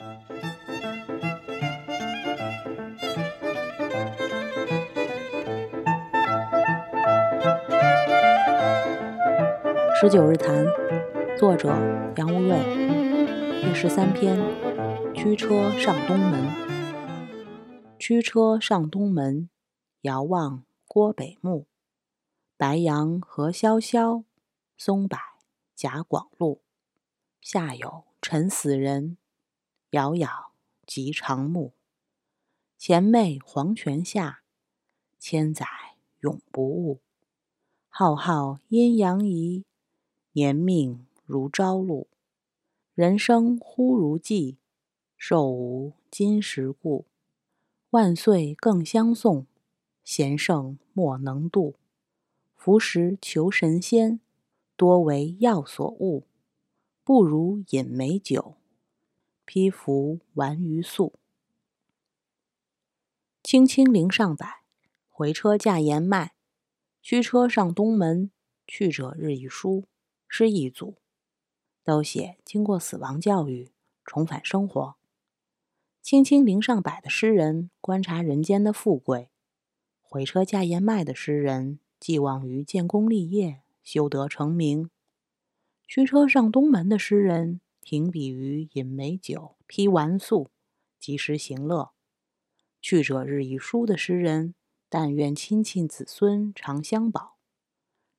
十九日谈，作者杨无瑞，第十三篇：驱车上东门。驱车上东门，遥望郭北墓。白杨何萧萧，松柏夹广路。下有陈死人，杳杳及长暮。前媚黄泉下，千载永不误。浩浩阴阳移。年命如朝露，人生忽如寄，寿无今时故。万岁更相送，贤圣莫能度。服食求神仙，多为药所误。不如饮美酒，披服玩鱼素。青青陵上柏，回车驾言迈。驱车上东门，去者日已疏。诗一组，都写经过死亡教育重返生活。青青陵上柏的诗人观察人间的富贵；回车驾言迈的诗人寄望于建功立业、修德成名；驱车上东门的诗人停笔于饮美酒、披玩素、及时行乐。去者日已疏的诗人但愿亲戚子孙常相保。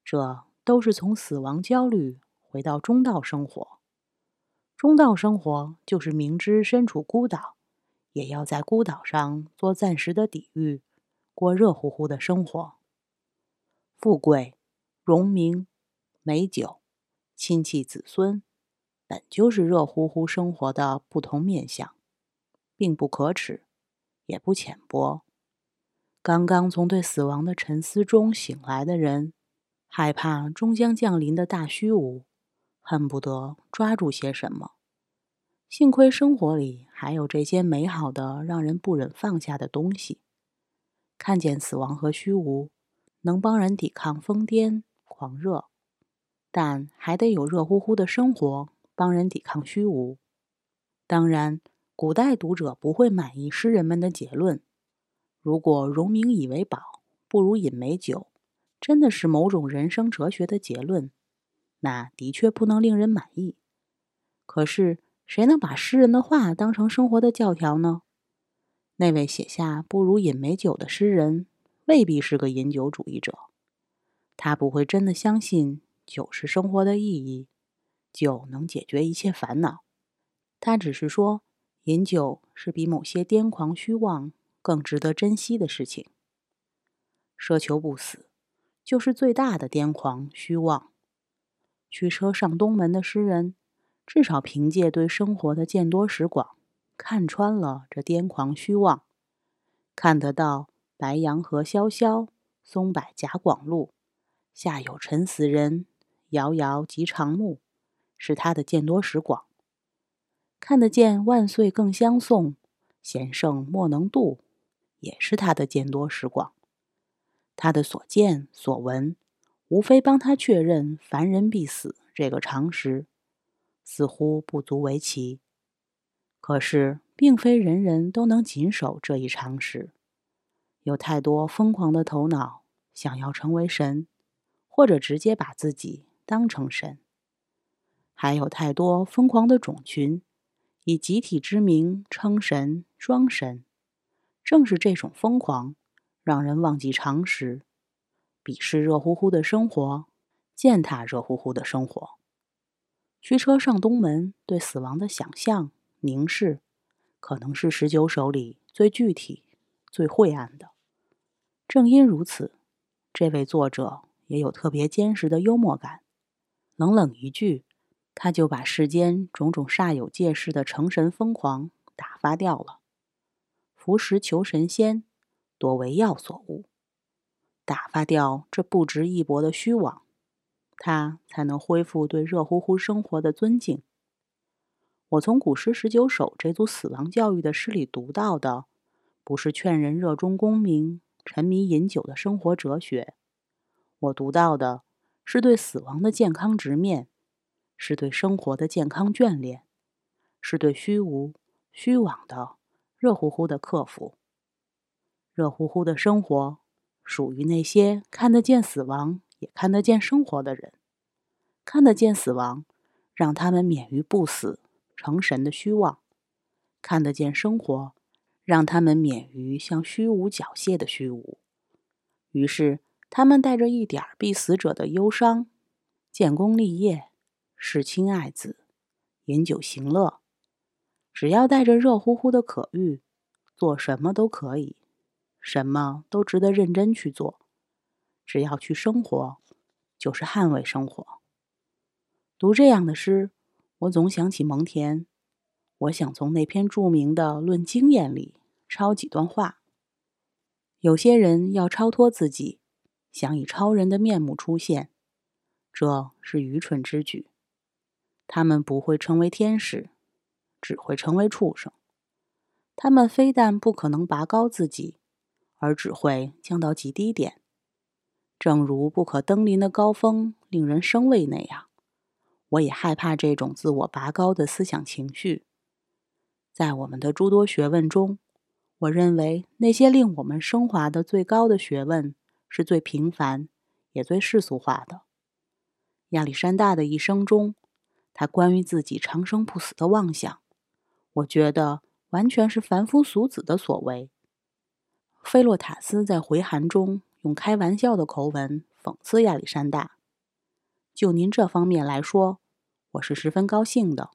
这。都是从死亡焦虑回到中道生活。中道生活就是明知身处孤岛，也要在孤岛上做暂时的抵御，过热乎乎的生活。富贵、荣名、美酒、亲戚子孙，本就是热乎乎生活的不同面相，并不可耻，也不浅薄。刚刚从对死亡的沉思中醒来的人。害怕终将降临的大虚无，恨不得抓住些什么。幸亏生活里还有这些美好的、让人不忍放下的东西。看见死亡和虚无，能帮人抵抗疯癫狂热，但还得有热乎乎的生活帮人抵抗虚无。当然，古代读者不会满意诗人们的结论：如果荣名以为宝，不如饮美酒。真的是某种人生哲学的结论，那的确不能令人满意。可是，谁能把诗人的话当成生活的教条呢？那位写下“不如饮美酒”的诗人，未必是个饮酒主义者。他不会真的相信酒是生活的意义，酒能解决一切烦恼。他只是说，饮酒是比某些癫狂虚妄更值得珍惜的事情。奢求不死。就是最大的癫狂虚妄。驱车上东门的诗人，至少凭借对生活的见多识广，看穿了这癫狂虚妄，看得到白杨河萧萧，松柏夹广路，下有沉死人，遥遥及长暮，是他的见多识广；看得见万岁更相送，贤圣莫能度，也是他的见多识广。他的所见所闻，无非帮他确认“凡人必死”这个常识，似乎不足为奇。可是，并非人人都能谨守这一常识。有太多疯狂的头脑想要成为神，或者直接把自己当成神；还有太多疯狂的种群，以集体之名称神、装神。正是这种疯狂。让人忘记常识，鄙视热乎乎的生活，践踏热乎乎的生活。驱车上东门对死亡的想象凝视，可能是十九首里最具体、最晦暗的。正因如此，这位作者也有特别坚实的幽默感。冷冷一句，他就把世间种种煞有介事的成神疯狂打发掉了。服食求神仙。多为药所误，打发掉这不值一驳的虚妄，他才能恢复对热乎乎生活的尊敬。我从《古诗十九首》这组死亡教育的诗里读到的，不是劝人热衷功名、沉迷饮酒的生活哲学，我读到的是对死亡的健康直面，是对生活的健康眷恋，是对虚无、虚妄的、热乎乎的克服。热乎乎的生活，属于那些看得见死亡也看得见生活的人。看得见死亡，让他们免于不死成神的虚妄；看得见生活，让他们免于向虚无缴械的虚无。于是，他们带着一点必死者的忧伤，建功立业，视亲爱子，饮酒行乐。只要带着热乎乎的可欲，做什么都可以。什么都值得认真去做，只要去生活，就是捍卫生活。读这样的诗，我总想起蒙恬。我想从那篇著名的《论经验》里抄几段话。有些人要超脱自己，想以超人的面目出现，这是愚蠢之举。他们不会成为天使，只会成为畜生。他们非但不可能拔高自己。而只会降到极低点，正如不可登临的高峰令人生畏那样。我也害怕这种自我拔高的思想情绪。在我们的诸多学问中，我认为那些令我们升华的最高的学问是最平凡也最世俗化的。亚历山大的一生中，他关于自己长生不死的妄想，我觉得完全是凡夫俗子的所为。菲洛塔斯在回函中用开玩笑的口吻讽刺亚历山大。就您这方面来说，我是十分高兴的。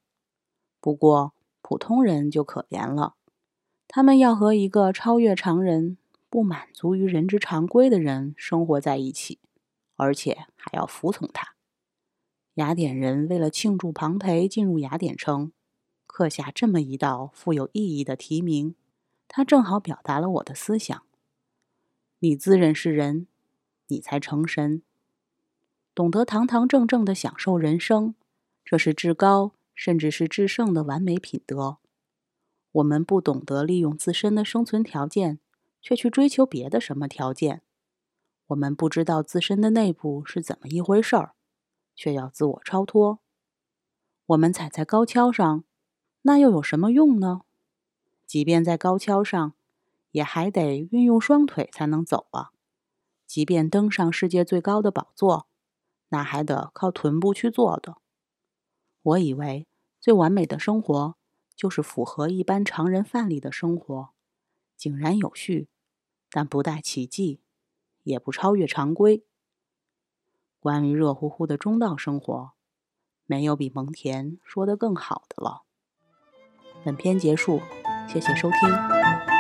不过普通人就可怜了，他们要和一个超越常人、不满足于人之常规的人生活在一起，而且还要服从他。雅典人为了庆祝庞培进入雅典城，刻下这么一道富有意义的题名。他正好表达了我的思想。你自认是人，你才成神。懂得堂堂正正的享受人生，这是至高甚至是至圣的完美品德。我们不懂得利用自身的生存条件，却去追求别的什么条件。我们不知道自身的内部是怎么一回事儿，却要自我超脱。我们踩在高跷上，那又有什么用呢？即便在高跷上，也还得运用双腿才能走啊！即便登上世界最高的宝座，那还得靠臀部去做的。我以为最完美的生活就是符合一般常人范例的生活，井然有序，但不带奇迹，也不超越常规。关于热乎乎的中道生活，没有比蒙恬说的更好的了。本篇结束。谢谢收听。